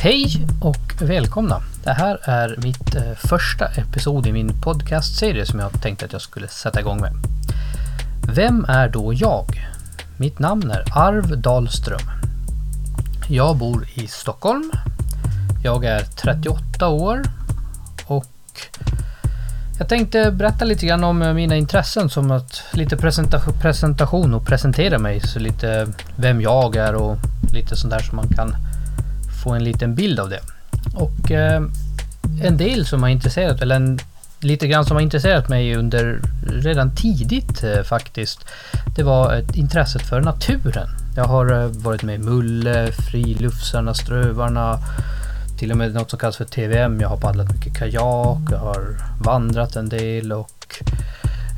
Hej och välkomna! Det här är mitt eh, första episod i min podcastserie som jag tänkte att jag skulle sätta igång med. Vem är då jag? Mitt namn är Arv Dahlström. Jag bor i Stockholm. Jag är 38 år och jag tänkte berätta lite grann om eh, mina intressen som att lite presentation och presentera mig. Så lite vem jag är och lite sånt där som man kan få en liten bild av det. Och eh, en del som har intresserat, eller en, lite grann som har intresserat mig under redan tidigt eh, faktiskt. Det var ett intresset för naturen. Jag har eh, varit med i Mulle, Friluftsarna, Strövarna, till och med något som kallas för TVM. Jag har paddlat mycket kajak, jag har vandrat en del och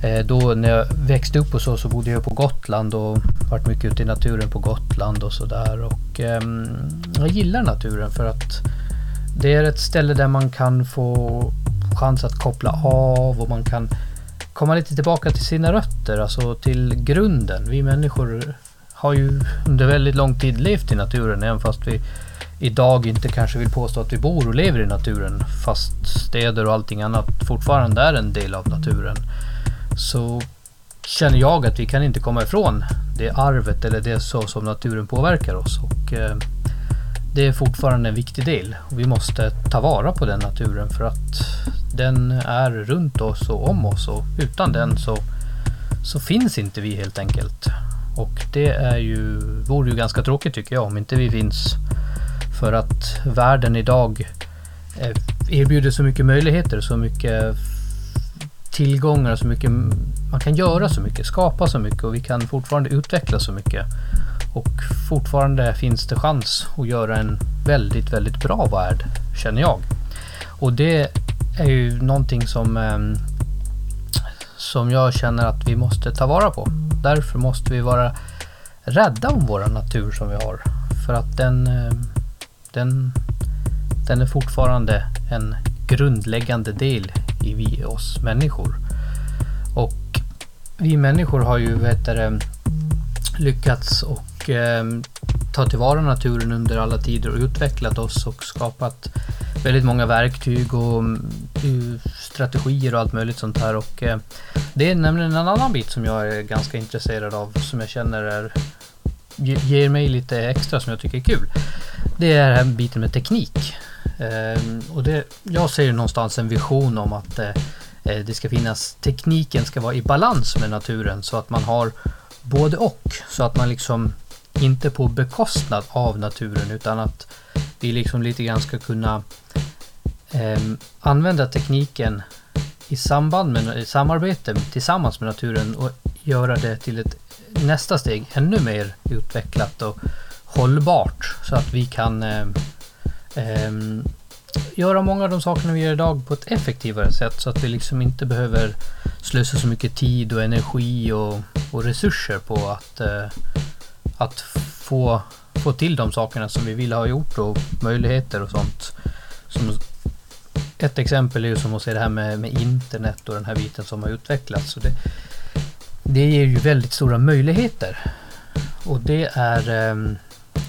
eh, då när jag växte upp och så, så bodde jag på Gotland och varit mycket ute i naturen på Gotland och sådär. Och eh, jag gillar naturen för att det är ett ställe där man kan få chans att koppla av och man kan komma lite tillbaka till sina rötter, alltså till grunden. Vi människor har ju under väldigt lång tid levt i naturen, även fast vi idag inte kanske vill påstå att vi bor och lever i naturen. Fast städer och allting annat fortfarande är en del av naturen. Så känner jag att vi kan inte komma ifrån det arvet eller det så som naturen påverkar oss. Och eh, det är fortfarande en viktig del. Och vi måste ta vara på den naturen för att den är runt oss och om oss och utan den så, så finns inte vi helt enkelt. Och det är ju, vore ju ganska tråkigt tycker jag om inte vi finns för att världen idag eh, erbjuder så mycket möjligheter, så mycket tillgångar, så mycket, man kan göra så mycket, skapa så mycket och vi kan fortfarande utveckla så mycket. Och fortfarande finns det chans att göra en väldigt, väldigt bra värld, känner jag. Och det är ju någonting som, ehm, som jag känner att vi måste ta vara på. Därför måste vi vara rädda om vår natur som vi har. För att den, ehm, den, den är fortfarande en grundläggande del i vi, oss människor. Och vi människor har ju vet du, lyckats och eh, ta tillvara naturen under alla tider och utvecklat oss och skapat väldigt många verktyg och mm, strategier och allt möjligt sånt här. Och eh, det är nämligen en annan bit som jag är ganska intresserad av som jag känner är ger mig lite extra som jag tycker är kul. Det är den här biten med teknik. Ehm, och det, jag ser någonstans en vision om att eh, eh, det ska finnas, tekniken ska vara i balans med naturen så att man har både och. Så att man liksom inte på bekostnad av naturen utan att vi liksom lite grann ska kunna eh, använda tekniken i samband med i samarbete tillsammans med naturen och göra det till ett nästa steg ännu mer utvecklat och hållbart så att vi kan eh, Ehm, göra många av de sakerna vi gör idag på ett effektivare sätt så att vi liksom inte behöver slösa så mycket tid och energi och, och resurser på att, eh, att få, få till de sakerna som vi vill ha gjort och möjligheter och sånt. Som, ett exempel är ju som att se det här med, med internet och den här biten som har utvecklats. Så det, det ger ju väldigt stora möjligheter. Och det är eh,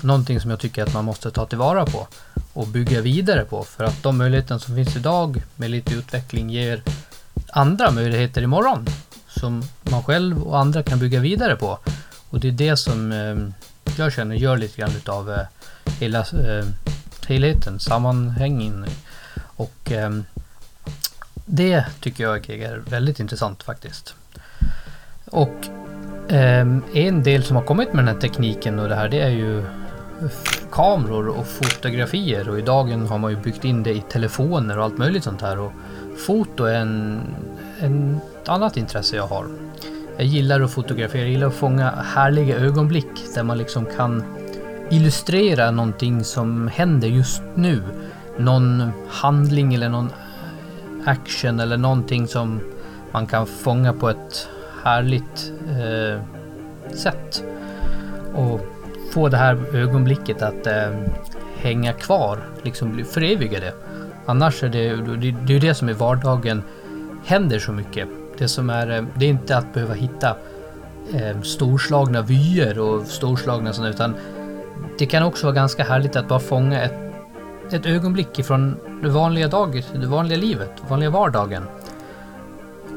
någonting som jag tycker att man måste ta tillvara på och bygga vidare på. För att de möjligheter som finns idag med lite utveckling ger andra möjligheter imorgon. Som man själv och andra kan bygga vidare på. Och det är det som eh, jag känner gör lite grann utav eh, hela eh, helheten, sammanhängen. Och eh, det tycker jag är väldigt intressant faktiskt. Och eh, en del som har kommit med den här tekniken och det här det är ju kameror och fotografier och idag har man ju byggt in det i telefoner och allt möjligt sånt här. Och foto är en, en annat intresse jag har. Jag gillar att fotografera, jag gillar att fånga härliga ögonblick där man liksom kan illustrera någonting som händer just nu. Någon handling eller någon action eller någonting som man kan fånga på ett härligt eh, sätt. Och få det här ögonblicket att eh, hänga kvar, liksom föreviga det. Annars är det, det, det är det som i vardagen händer så mycket. Det som är, eh, det är inte att behöva hitta eh, storslagna vyer och storslagna sådana utan det kan också vara ganska härligt att bara fånga ett, ett ögonblick ifrån det vanliga, dag, det vanliga livet, vanliga vardagen.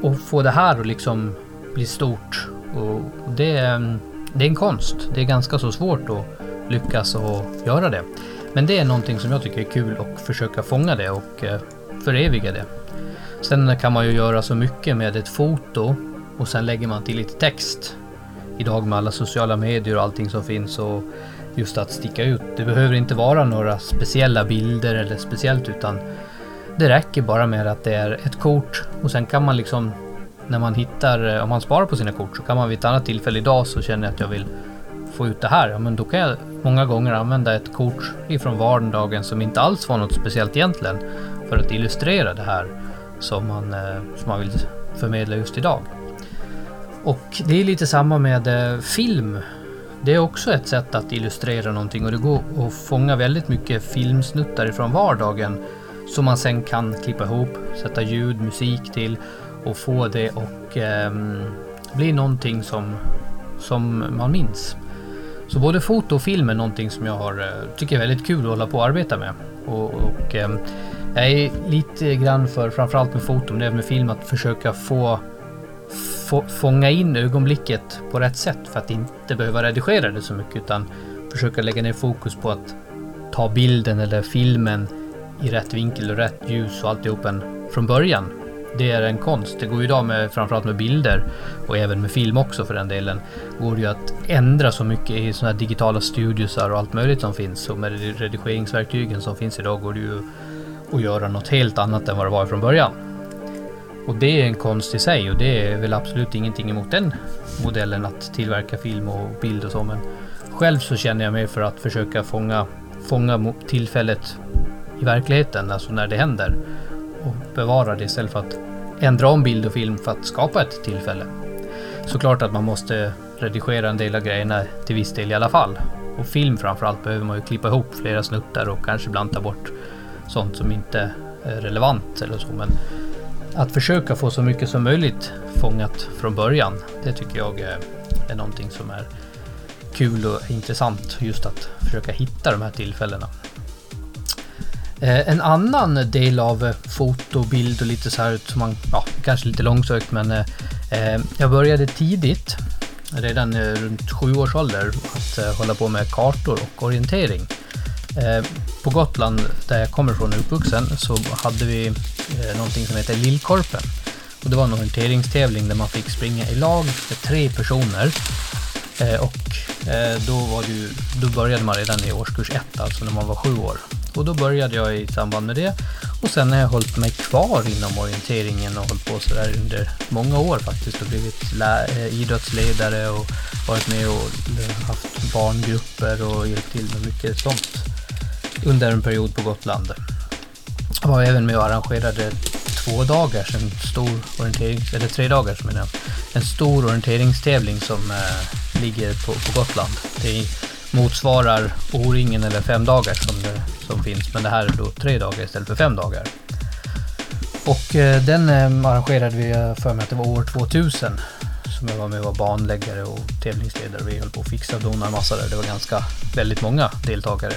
Och få det här att liksom bli stort. Och det, är, det är en konst. Det är ganska så svårt att lyckas och göra det. Men det är någonting som jag tycker är kul och försöka fånga det och eh, föreviga det. Sen kan man ju göra så mycket med ett foto och sen lägger man till lite text. Idag med alla sociala medier och allting som finns och just att sticka ut. Det behöver inte vara några speciella bilder eller speciellt utan det räcker bara med att det är ett kort och sen kan man liksom när man hittar, eh, om man sparar på sina kort så kan man vid ett annat tillfälle idag så känner jag att jag vill få ut det här. Ja, men då kan jag många gånger använda ett kort ifrån vardagen som inte alls var något speciellt egentligen för att illustrera det här som man, eh, som man vill förmedla just idag. Och det är lite samma med eh, film. Det är också ett sätt att illustrera någonting och det går att fånga väldigt mycket filmsnuttar ifrån vardagen som man sen kan klippa ihop, sätta ljud, musik till och få det och eh, bli någonting som, som man minns. Så både foto och film är någonting som jag har, eh, tycker är väldigt kul att hålla på och arbeta med. Och, och eh, jag är lite grann för, framförallt med foto, men även med film, att försöka få, få fånga in ögonblicket på rätt sätt för att inte behöva redigera det så mycket utan försöka lägga ner fokus på att ta bilden eller filmen i rätt vinkel och rätt ljus och alltihopen från början det är en konst. Det går ju idag med framförallt med bilder och även med film också för den delen. Går det ju att ändra så mycket i sådana här digitala studiosar och allt möjligt som finns. Och med redigeringsverktygen som finns idag går det ju att göra något helt annat än vad det var från början. Och det är en konst i sig och det är väl absolut ingenting emot den modellen att tillverka film och bild och så. Men själv så känner jag mig för att försöka fånga, fånga tillfället i verkligheten, alltså när det händer och bevara det istället för att ändra om bild och film för att skapa ett tillfälle. Såklart att man måste redigera en del av grejerna till viss del i alla fall. Och film framförallt behöver man ju klippa ihop flera snuttar och kanske ibland ta bort sånt som inte är relevant eller så. Men att försöka få så mycket som möjligt fångat från början, det tycker jag är någonting som är kul och intressant. Just att försöka hitta de här tillfällena. Eh, en annan del av eh, foto, bild och lite så här som man, ja, kanske lite långsökt men eh, eh jag började tidigt, redan runt sju års ålder, att eh, hålla på med kartor och orientering. på Gotland, där jag kommer ifrån och är uppvuxen, så hade vi eh, någonting som heter Lillkorpen. Och det var en orienteringstävling där man fick springa i lag med tre personer. och då, var det ju, då började man redan i årskurs ett, alltså när man var sju år. Och då började jag i samband med det. Och sen har jag hållit mig kvar inom orienteringen och hållit på sådär under många år faktiskt och blivit eh, idrottsledare och varit med och haft barngrupper och hjälpt till med mycket sånt under en period på Gotland. Jag var även med och arrangerade två dagars, en stor orienterings, eller tre dagars menar jag, en stor orienteringstävling som eh, ligger på, på Gotland. Det är motsvarar O-ringen eller fem dagar som, det, som finns. Men det här är då tre dagar istället för fem dagar. Och eh, den eh, arrangerade vi eh, för mig att det var år 2000. Som jag var med och var banläggare och tävlingsledare. Vi höll på att fixa och dona en massa där. Det var ganska väldigt många deltagare.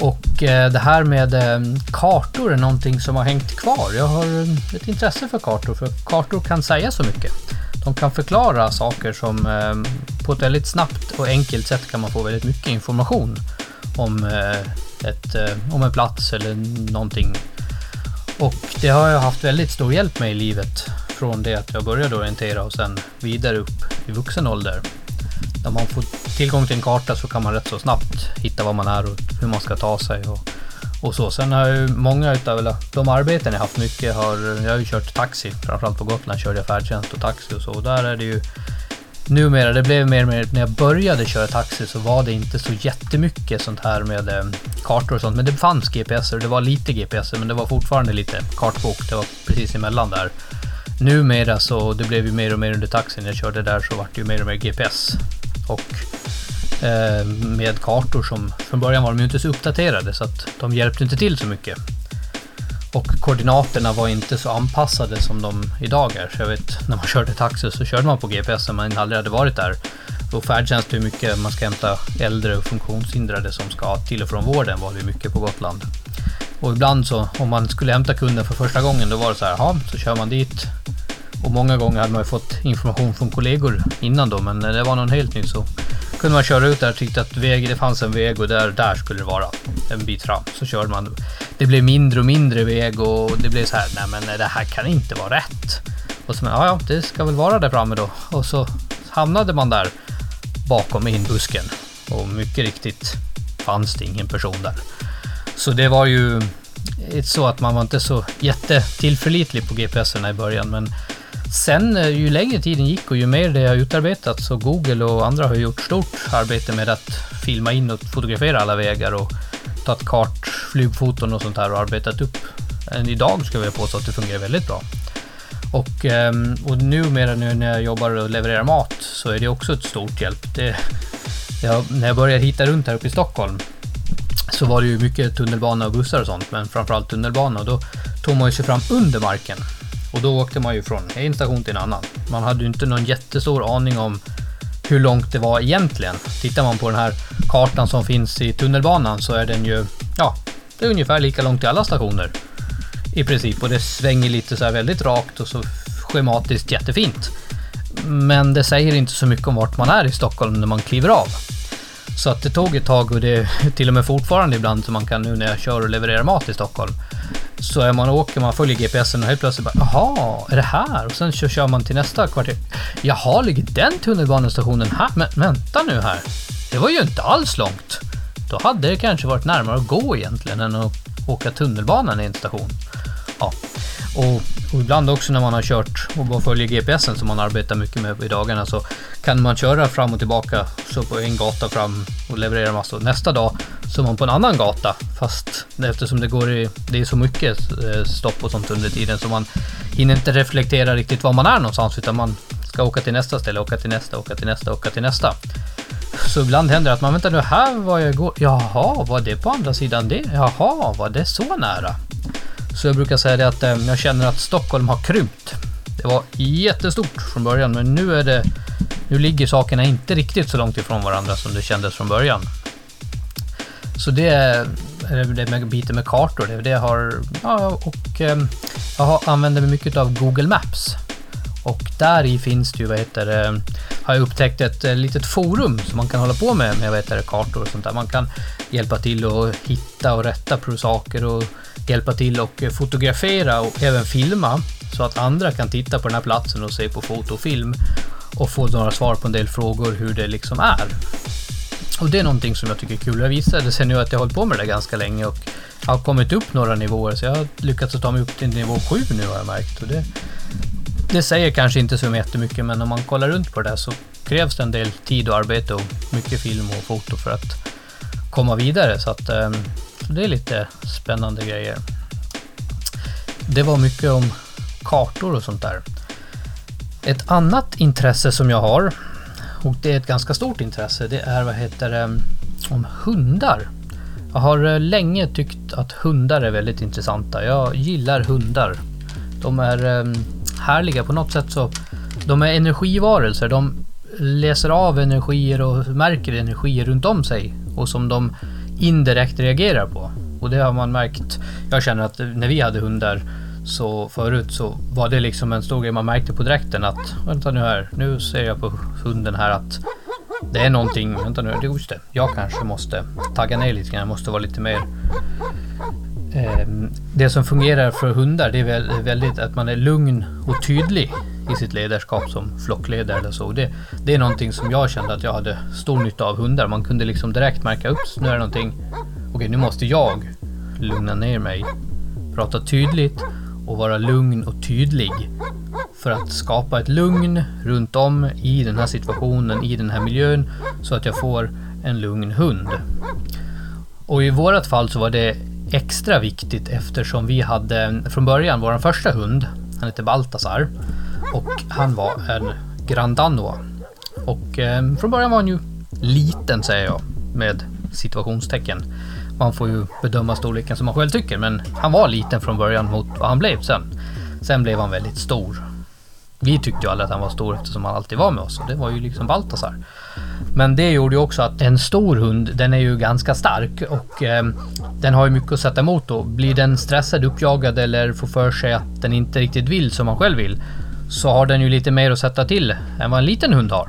Och eh, det här med eh, kartor är någonting som har hängt kvar. Jag har eh, ett intresse för kartor, för kartor kan säga så mycket. De kan förklara saker som eh, på ett väldigt snabbt och enkelt sätt kan man få väldigt mycket information om, eh, ett, eh, om en plats eller någonting. Och det har jag haft väldigt stor hjälp med i livet från det att jag började orientera och sen vidare upp i vuxen ålder. När man får tillgång till en karta så kan man rätt så snabbt hitta var man är och hur man ska ta sig och och så. Sen har ju många utav de arbeten jag haft mycket har, jag har ju kört taxi, framförallt på Gotland körde jag färdtjänst och taxi och så. Och där är det ju numera, det blev mer och mer, när jag började köra taxi så var det inte så jättemycket sånt här med eh, kartor och sånt. Men det fanns GPSer, det var lite GPSer men det var fortfarande lite kartbok. Det var precis emellan där. Numera så, det blev ju mer och mer under taxin när jag körde där så vart det ju mer och mer GPS. Och Eh, med kartor som från början var de ju inte så uppdaterade så att de hjälpte inte till så mycket. Och koordinaterna var inte så anpassade som de idag är. Så jag vet när man körde taxi så körde man på GPS om man aldrig hade varit där. Och färdtjänst hur mycket, man ska hämta äldre och funktionshindrade som ska till och från vården var det mycket på Gotland. Och ibland så, om man skulle hämta kunden för första gången, då var det så här, ja, så kör man dit. Och många gånger hade man ju fått information från kollegor innan då, men när det var någon helt ny så kunde man köra ut där och tyckte att väg, det fanns en väg och där, där skulle det vara en bit fram. Så körde man. Det blev mindre och mindre väg och det blev så här, nej men det här kan inte vara rätt. Och så, ja, ja, det ska väl vara där framme då. Och så hamnade man där bakom inbusken. Och mycket riktigt fanns det ingen person där. Så det var ju eh, så att man var inte så jättetillförlitlig på GPSerna i början. Men sen eh, ju längre tiden gick och ju mer det har utarbetats så Google och andra har gjort stort arbete med att filma in och fotografera alla vägar och tagit kart, flygfoton och sånt här och arbetat upp. Än idag ska vi påstå att det fungerar väldigt bra. Och, ehm, och numera nu när jag jobbar och levererar mat så är det också ett stort hjälp. Det, jag, när jag började hitta runt här uppe i Stockholm så var det ju mycket tunnelbana och bussar och sånt, men framförallt tunnelbana. Och då tog man ju sig fram under marken. Och då åkte man ju från en station till en annan. Man hade ju inte någon jättestor aning om hur långt det var egentligen. Tittar man på den här kartan som finns i tunnelbanan så är den ju, ja, det är ungefär lika långt till alla stationer. I princip, och det svänger lite så här väldigt rakt och så schematiskt jättefint. Men det säger inte så mycket om vart man är i Stockholm när man kliver av. Så att det tog ett tag och det är till och med fortfarande ibland som man kan nu när jag kör och levererar mat i Stockholm. Så är man och åker, man följer GPSen och helt plötsligt bara jaha, är det här? Och sen så kör man till nästa kvarter. Jaha, ligger den tunnelbanestationen här? Men vänta nu här. Det var ju inte alls långt. Då hade det kanske varit närmare att gå egentligen än att åka tunnelbanan i en station. Ja, och, och, ibland också när man har kört och bara följer GPSen som man arbetar mycket med i dagarna så kan man köra fram och tillbaka så på en gata fram och leverera massor. Nästa dag så är man på en annan gata fast eftersom det går i, det är så mycket eh, stopp och sånt under tiden så man hinner inte reflektera riktigt var man är någonstans utan man ska åka till nästa ställe, åka till nästa, åka till nästa, åka till nästa. Så ibland händer det att man väntar nu här var jag igår. Jaha, var det på andra sidan det? Jaha, var det så nära? Så jag brukar säga det att eh, jag känner att Stockholm har krympt. Det var jättestort från början men nu är det... Nu ligger sakerna inte riktigt så långt ifrån varandra som det kändes från början. Så det är det med biten med kartor. Det, har... Ja, och eh, jag använder mig mycket av Google Maps. Och där i finns det ju, vad heter det, har jag upptäckt ett eh, litet forum som man kan hålla på med, med vad heter det, kartor och sånt där. Man kan hjälpa till att hitta och rätta på saker och hjälpa till och eh, fotografera och även filma så att andra kan titta på den här platsen och se på foto och film och få några svar på en del frågor hur det liksom är. Och det är någonting som jag tycker är kul. Jag visade sen nu att jag har hållit på med det ganska länge och har kommit upp några nivåer så jag har lyckats ta mig upp till nivå 7 nu har jag märkt. Och det, det säger kanske inte så jättemycket men om man kollar runt på det så krävs det en del tid och arbete och mycket film och foto för att komma vidare. Så att ehm, så det är lite spännande grejer. Det var mycket om kartor och sånt där. Ett annat intresse som jag har, och det är ett ganska stort intresse, det är vad heter det, om hundar. Jag har eh, länge tyckt att hundar är väldigt intressanta. Jag gillar hundar. De är ehm, härliga på något sätt så. De är energivarelser. De läser av energier och märker energier runt om sig och som de indirekt reagerar på. Och det har man märkt. Jag känner att när vi hade hundar så förut så var det liksom en stor grej man märkte på dräkten att vänta nu här, nu ser jag på hunden här att det är någonting, vänta nu, just det, jag kanske måste tagga ner lite grann, jag måste vara lite mer Ehm, det som fungerar för hundar det är väldigt att man är lugn och tydlig i sitt ledarskap som flockledare eller så. Det, det är någonting som jag kände att jag hade stor nytta av hundar. Man kunde liksom direkt märka upp, nu är det någonting, okej nu måste jag lugna ner mig, prata tydligt och vara lugn och tydlig för att skapa ett lugn runt om i den här situationen, i den här miljön så att jag får en lugn hund. Och i vårat fall så var det extra viktigt eftersom vi hade från början vår första hund, han hette Baltasar och han var en Grand Danois. Och eh, från början var han ju liten säger jag med situationstecken. Man får ju bedöma storleken som man själv tycker men han var liten från början mot vad han blev sen. Sen blev han väldigt stor. Vi tyckte ju aldrig att han var stor eftersom han alltid var med oss och det var ju liksom Baltasar. Men det gjorde ju också att en stor hund, den är ju ganska stark och eh, den har ju mycket att sätta emot då. Blir den stressad, uppjagad eller får för sig att den inte riktigt vill som man själv vill så har den ju lite mer att sätta till än vad en liten hund har.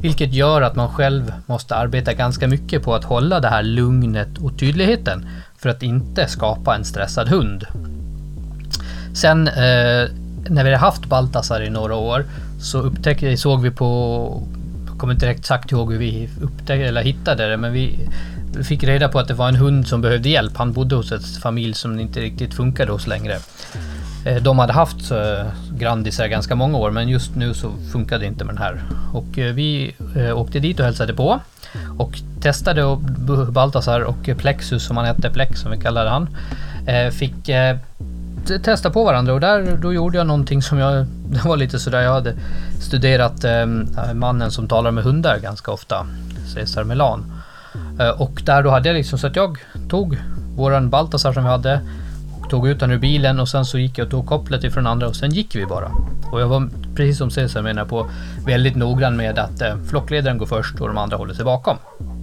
Vilket gör att man själv måste arbeta ganska mycket på att hålla det här lugnet och tydligheten för att inte skapa en stressad hund. Sen eh, när vi hade haft Baltasar i några år så upptäckte, såg vi på, kommer inte direkt sagt ihåg hur vi upptäckte eller hittade det, men vi fick reda på att det var en hund som behövde hjälp. Han bodde hos ett familj som inte riktigt funkade hos längre. Eh, de hade haft eh, Grandisar ganska många år men just nu så funkade det inte med den här. Och eh, vi åkte dit och hälsade på och testade Baltasar och Plexus som han hette, Plex som vi kallade han. Fick testa på varandra och där då gjorde jag någonting som jag, det var lite sådär jag hade studerat eh, mannen som talar med hundar ganska ofta, Cesar Melan. Eh, och där då hade jag liksom så att jag tog våran Baltasar som vi hade tog ut den ur bilen och sen så gick jag och tog kopplet ifrån andra och sen gick vi bara. Och jag var precis som Cesar menar på väldigt noggrann med att eh, flockledaren går först och de andra håller sig bakom.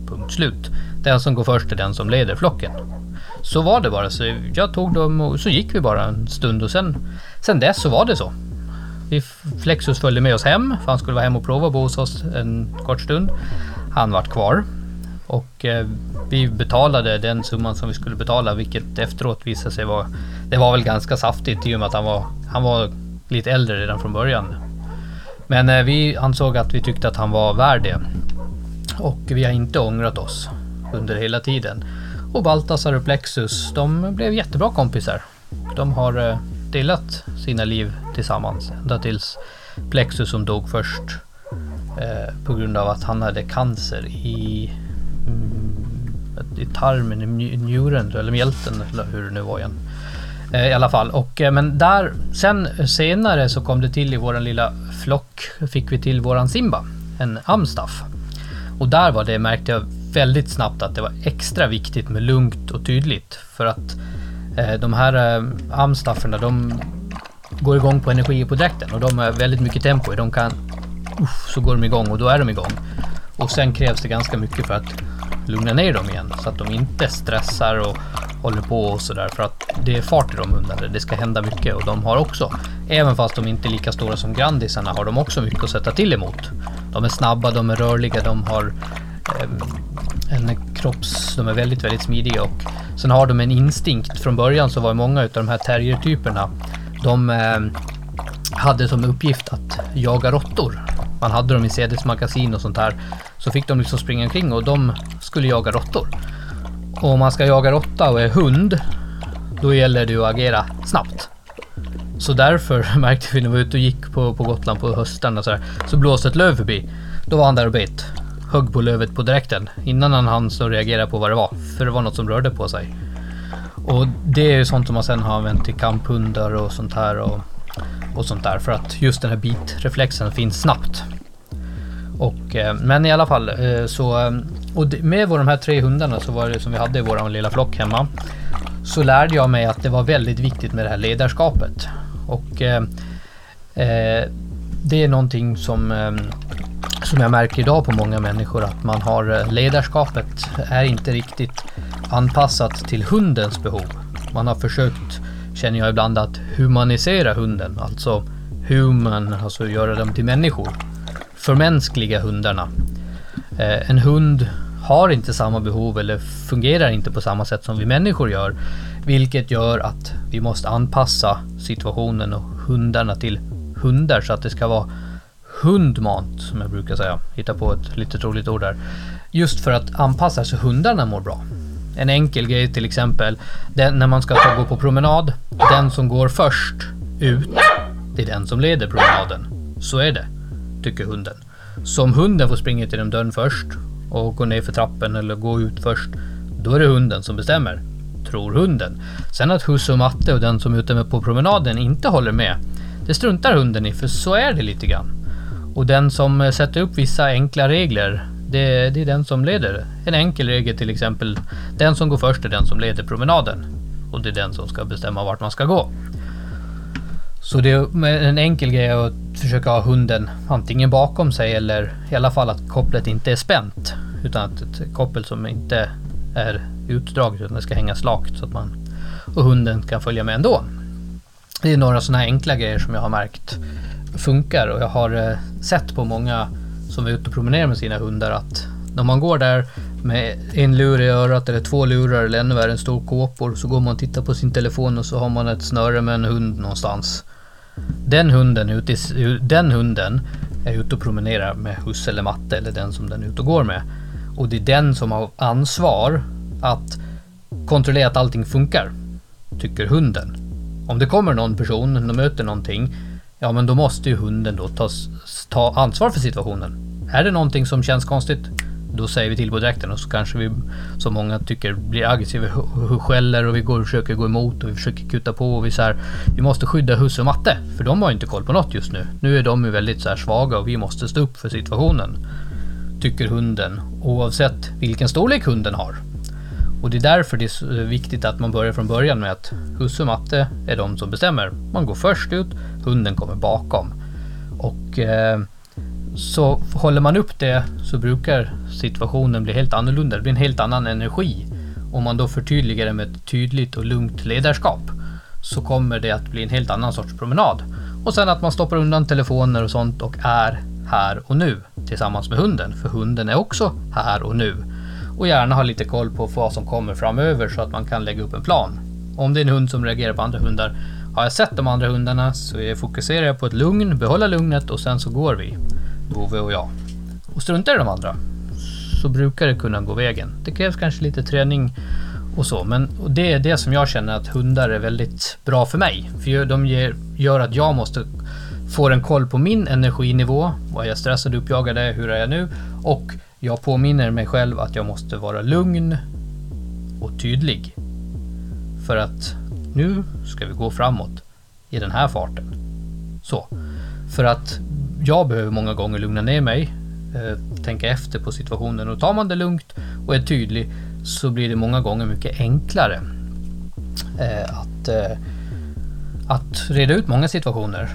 Punkt slut. Den som går först är den som leder flocken. Så var det bara. Så jag tog dem och så gick vi bara en stund och sen, sen dess så var det så. Vi, Flexus följde med oss hem för han skulle vara hemma och prova och bo hos oss en kort stund. Han vart kvar och eh, vi betalade den summan som vi skulle betala, vilket efteråt visade sig vara... Det var väl ganska saftigt i och med att han var, han var lite äldre redan från början. Men eh, vi ansåg att vi tyckte att han var värd det. Och vi har inte ångrat oss under hela tiden. Och Baltasar och Plexus, de blev jättebra kompisar. De har eh, delat sina liv tillsammans ända tills Plexus som dog först eh, på grund av att han hade cancer i mm, i tarmen, i njuren eller mjälten eller hur det nu var igen. Eh, I alla fall. Och, eh, men där, sen senare så kom det till i våran lilla flock, fick vi till våran Simba, en amstaff. Och där var det, märkte jag väldigt snabbt att det var extra viktigt med lugnt och tydligt. För att eh, de här eh, amstafferna, de går igång på energi på dräkten och de har väldigt mycket tempo i. De kan, uff, så går de igång och då är de igång. Och sen krävs det ganska mycket för att lugna ner dem igen så att de inte stressar och håller på och sådär för att det är fart i de hundarna. Det ska hända mycket och de har också, även fast de inte är lika stora som grandisarna, har de också mycket att sätta till emot. De är snabba, de är rörliga, de har Eh, en kropps... De är väldigt, väldigt smidiga och sen har de en instinkt. Från början så var många av de här terriertyperna, de eh, hade som uppgift att jaga råttor. Man hade dem i sädesmagasin och sånt här. Så fick de liksom springa omkring och de skulle jaga råttor. Och om man ska jaga råtta och är hund, då gäller det ju att agera snabbt. Så därför märkte vi när vi var ute och gick på, på Gotland på hösten och så, här, så blåste ett löv förbi. Då var han där och bet. Högg på lövet på direkten innan han hann så reagera på vad det var. För det var något som rörde på sig. Och det är ju sånt som man sen har använt till kamphundar och sånt här. Och och sånt där för att just den här bitreflexen finns snabbt. Och, eh, men i alla fall eh, så eh, och med de här tre hundarna så var det som vi hade i vår lilla flock hemma. Så lärde jag mig att det var väldigt viktigt med det här ledarskapet. Och eh, det är någonting som, eh, som jag märker idag på många människor att man har eh, ledarskapet är inte riktigt anpassat till hundens behov. Man har försökt känner jag ibland att humanisera hunden, alltså human, alltså göra dem till människor. Förmänskliga hundarna. Eh, en hund har inte samma behov eller fungerar inte på samma sätt som vi människor gör. Vilket gör att vi måste anpassa situationen och hundarna till hundar så att det ska vara hundmat som jag brukar säga. Hitta på ett lite roligt ord där. Just för att anpassa så hundarna mår bra. En enkel grej till exempel, den, när man ska ta, gå på promenad. Den som går först ut, det är den som leder promenaden. Så är det, tycker hunden. Så om hunden får springa till den dörren först och gå ner för trappen eller gå ut först, då är det hunden som bestämmer. Tror hunden. Sen att husse och matte och den som är ute med på promenaden inte håller med, det struntar hunden i, för så är det lite grann. Och den som eh, sätter upp vissa enkla regler, det, det, är den som leder. En enkel regel till exempel. Den som går först är den som leder promenaden. Och det är den som ska bestämma vart man ska gå. Så det är en enkel grej att försöka ha hunden antingen bakom sig eller i alla fall att kopplet inte är spänt. Utan att ett koppel som inte är utdraget utan det ska hänga slakt så att man och hunden kan följa med ändå. Det är några sådana enkla grejer som jag har märkt funkar och jag har eh, sett på många som är ute och promenerar med sina hundar att när man går där med en lur i örat eller två lurar eller ännu värre en stor kåpor så går man och tittar på sin telefon och så har man ett snöre med en hund någonstans. Den hunden, ute i, den hunden är ute och promenerar med husse eller matte eller den som den är ute och går med. Och det är den som har ansvar att kontrollera att allting funkar, tycker hunden. Om det kommer någon person och möter någonting, ja men då måste ju hunden då ta, ta ansvar för situationen. Är det någonting som känns konstigt, då säger vi till på direkten och så kanske vi, som många tycker, blir aggressiva, och skäller och vi går och försöker gå emot och vi försöker kuta på och vi så här, vi måste skydda husse och matte, för de har inte koll på något just nu. Nu är de ju väldigt så här svaga och vi måste stå upp för situationen. Tycker hunden, oavsett vilken storlek hunden har. Och det är därför det är så viktigt att man börjar från början med att husse och matte är de som bestämmer. Man går först ut, hunden kommer bakom. Och eh, så håller man upp det så brukar situationen bli helt annorlunda. Det blir en helt annan energi. Om man då förtydligar det med ett tydligt och lugnt ledarskap så kommer det att bli en helt annan sorts promenad. Och sen att man stoppar undan telefoner och sånt och är här och nu tillsammans med hunden. För hunden är också här och nu. Och gärna ha lite koll på vad som kommer framöver så att man kan lägga upp en plan. Om det är en hund som reagerar på andra hundar. Har jag sett de andra hundarna så fokuserar jag på ett lugn, behålla lugnet och sen så går vi. Vove och jag. Och struntar i de andra så brukar det kunna gå vägen. Det krävs kanske lite träning och så, men och det är det som jag känner att hundar är väldigt bra för mig. För de ger, gör att jag måste få en koll på min energinivå. Vad jag stressad, uppjagad är, hur är jag nu? Och jag påminner mig själv att jag måste vara lugn och tydlig. För att nu ska vi gå framåt i den här farten. Så. För att jag behöver många gånger lugna ner mig, eh, tänka efter på situationen och tar man det lugnt och är tydlig så blir det många gånger mycket enklare eh, att, eh, att reda ut många situationer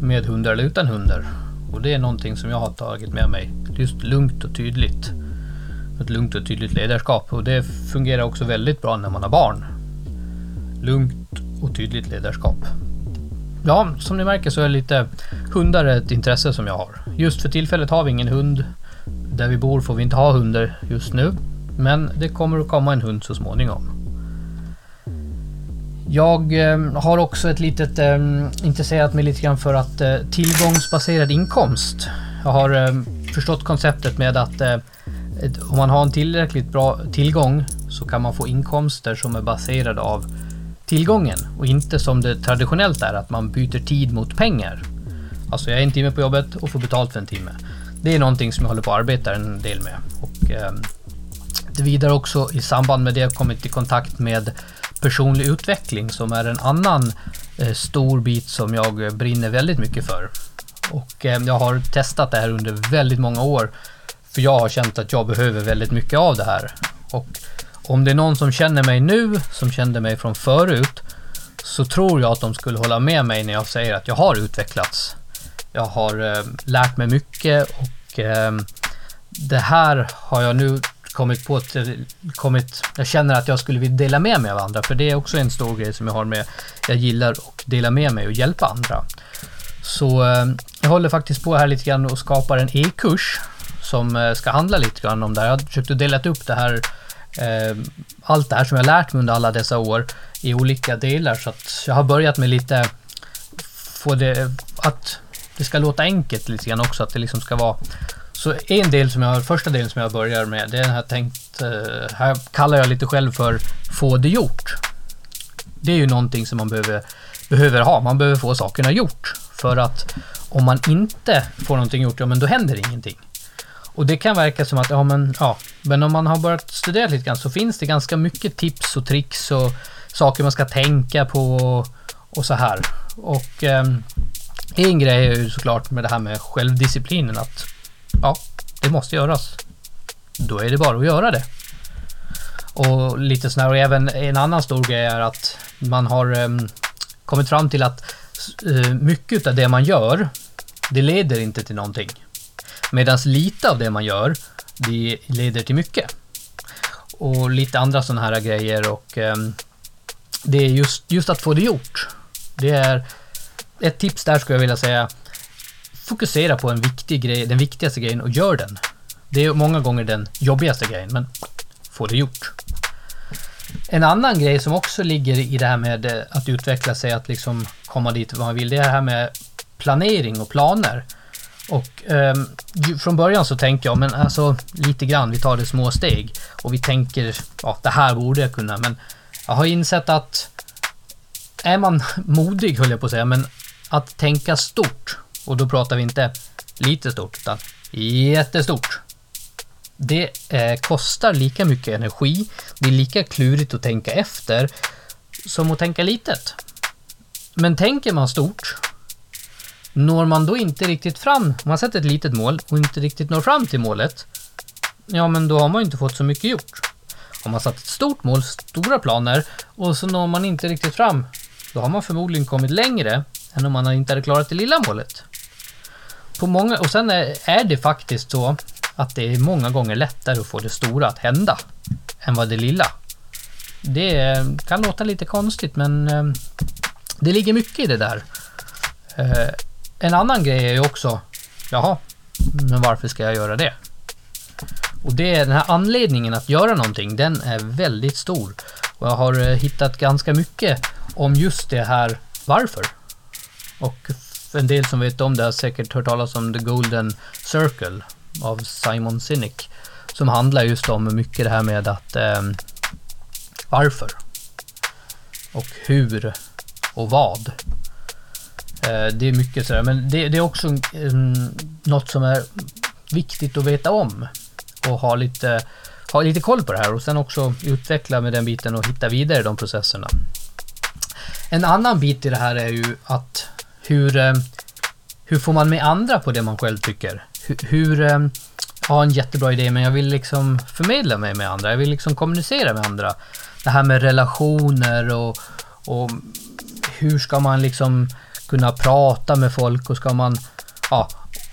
med hundar eller utan hundar. Och det är någonting som jag har tagit med mig. Just lugnt och tydligt. Ett lugnt och tydligt ledarskap och det fungerar också väldigt bra när man har barn. Lugnt och tydligt ledarskap. Ja, som ni märker så är lite hundar ett intresse som jag har. Just för tillfället har vi ingen hund. Där vi bor får vi inte ha hundar just nu. Men det kommer att komma en hund så småningom. Jag eh, har också ett litet eh, intresserat mig lite grann för att eh, tillgångsbaserad inkomst. Jag har eh, förstått konceptet med att eh, om man har en tillräckligt bra tillgång så kan man få inkomster som är baserade av tillgången och inte som det traditionellt är att man byter tid mot pengar. Alltså jag är en timme på jobbet och får betalt för en timme. Det är någonting som jag håller på att arbeta en del med. Och, eh, det vidare också i samband med det kommit i kontakt med personlig utveckling som är en annan eh, stor bit som jag brinner väldigt mycket för. Och eh, jag har testat det här under väldigt många år för jag har känt att jag behöver väldigt mycket av det här. Och om det är någon som känner mig nu, som kände mig från förut, så tror jag att de skulle hålla med mig när jag säger att jag har utvecklats. Jag har eh, lärt mig mycket och eh, det här har jag nu kommit på att eh, kommit, jag känner att jag skulle vilja dela med mig av andra, för det är också en stor grej som jag har med, jag gillar att dela med mig och hjälpa andra. Så eh, jag håller faktiskt på här lite grann och skapar en e-kurs som eh, ska handla lite grann om det här. Jag har försökt att dela upp det här eh, allt det här som jag lärt mig under alla dessa år i olika delar. Så att jag har börjat med lite, få det, eh, att det ska låta enkelt lite grann också, att det liksom ska vara så en del som jag, första delen som jag börjar med, det är den här tänkt, eh, här kallar jag lite själv för få det gjort. Det är ju någonting som man behöver, behöver ha, man behöver få sakerna gjort. För att om man inte får någonting gjort, ja men då händer ingenting. Och det kan verka som att, ja men, ja, men om man har börjat studera lite grann så finns det ganska mycket tips och tricks och saker man ska tänka på och så här. Och eh, en grej är ju såklart med det här med självdisciplinen att ja, det måste göras. Då är det bara att göra det. Och lite sådär, och även en annan stor grej är att man har eh, kommit fram till att eh, Eh, mycket av det man gör, det leder inte till någonting. Medan lite av det man gör, det leder till mycket. Och lite andra sådana här grejer och ehm, det är just, just att få det gjort. Det är ett tips där skulle jag vilja säga. Fokusera på en viktig grej, den viktigaste grejen och gör den. Det är många gånger den jobbigaste grejen, men få det gjort. En annan grej som också ligger i det här med eh, att utveckla sig, att liksom komma dit vad man vill, det är det här med planering och planer. Och eh, från början så tänker jag, men alltså lite grann, vi tar det små steg och vi tänker, ja det här borde jag kunna, men jag har insett att är man modig höll jag på att säga, men att tänka stort, och då pratar vi inte lite stort, utan jättestort. Det eh, kostar lika mycket energi, det är lika klurigt att tänka efter som att tänka litet. Men tänker man stort, når man då inte riktigt fram, om man sätter ett litet mål och inte riktigt når fram till målet, ja men då har man inte fått så mycket gjort. Om man satt ett stort mål, stora planer och så når man inte riktigt fram, då har man förmodligen kommit längre än om man inte hade klarat det lilla målet. På många, och sen är, är det faktiskt så att det är många gånger lättare att få det stora att hända än vad det lilla. Det eh, kan låta lite konstigt men eh, det ligger mycket i det där. Eh, en annan grej är ju också, jaha, men varför ska jag göra det? Och det är den här anledningen att göra någonting, den är väldigt stor. Och jag har eh, hittat ganska mycket om just det här varför. Och en del som vet om det har säkert hört talas om The Golden Circle av Simon Sinek. Som handlar just om mycket det här med att eh, varför och hur och vad. Eh, det är mycket sådär, men det, det är också mm, något som är viktigt att veta om och ha lite, ha lite koll på det här och sen också utveckla med den biten och hitta vidare de processerna. En annan bit i det här är ju att hur, eh, hur får man med andra på det man själv tycker? Hur, hur jag har en jättebra idé men jag vill liksom förmedla mig med andra. Jag vill liksom kommunicera med andra. Det här med relationer och, och hur ska man liksom kunna prata med folk och ska man... Ja,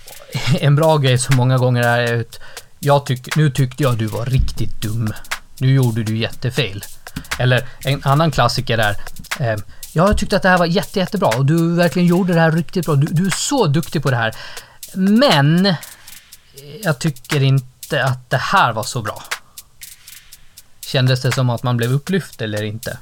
en bra grej som många gånger är att jag tyck, nu tyckte jag du var riktigt dum. Nu gjorde du jättefel. Eller en annan klassiker är eh, jag tyckte att det här var jätte, jättebra och du verkligen gjorde det här riktigt bra. Du, du är så duktig på det här. Men jag tycker inte att det här var så bra. Kändes det som att man blev upplyft eller inte?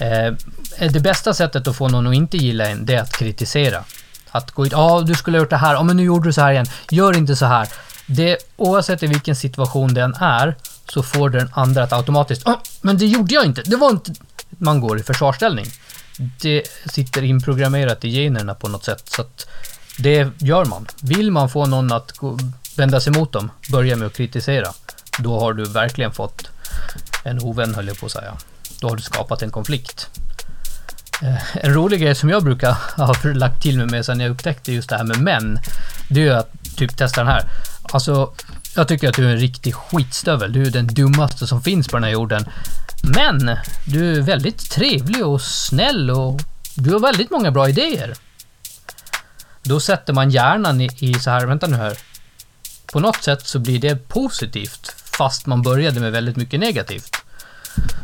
Eh, Eh, det bästa sättet att få någon att inte gilla en, det är att kritisera. Att gå ut, ja du skulle ha gjort det här, ja men nu gjorde du så här igen, gör inte så här. Det, oavsett i vilken situation den är, så får den andra att automatiskt, oh, men det gjorde jag inte, det var inte... Man går i försvarsställning. Det sitter inprogrammerat i generna på något sätt, så att det gör man. Vill man få någon att gå, vända sig mot dem, börja med att kritisera. Då har du verkligen fått en ovän, höll jag på att säga. Då har du skapat en konflikt. Eh, en rolig grej som jag brukar ha lagt till mig med sen jag upptäckte just det här med män, det är att typ testa den här. Alltså, jag tycker att du är en riktig skitstövel. Du är den dummaste som finns på den här jorden. Men du är väldigt trevlig och snäll och du har väldigt många bra idéer. Då sätter man hjärnan i, i så här, vänta nu här. På något sätt så blir det positivt fast man började med väldigt mycket negativt.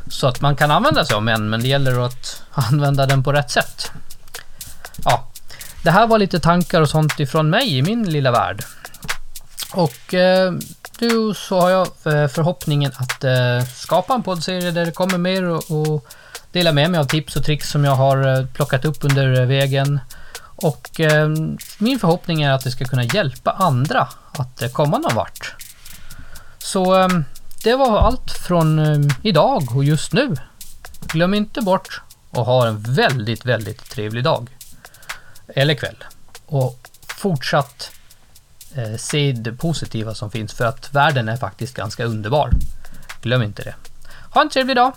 Så att man kan använda sig av män, men det gäller att använda den på rätt sätt. Ja, det här var lite tankar och sånt ifrån mig i min lilla värld. Och eh, nu så har jag eh, förhoppningen att eh, skapa en poddserie där det kommer mer och, och dela med mig av tips och tricks som jag har eh, plockat upp under vägen. Och eh, min förhoppning är att det ska kunna hjälpa andra att eh, komma någon vart. Så eh, det var allt från ehm, idag och just nu. Glöm inte bort och ha en väldigt, väldigt trevlig dag. Eller kväll. Och fortsatt eh, se det positiva som finns för att världen är faktiskt ganska underbar. Glöm inte det. Ha en trevlig dag.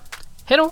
Hej då!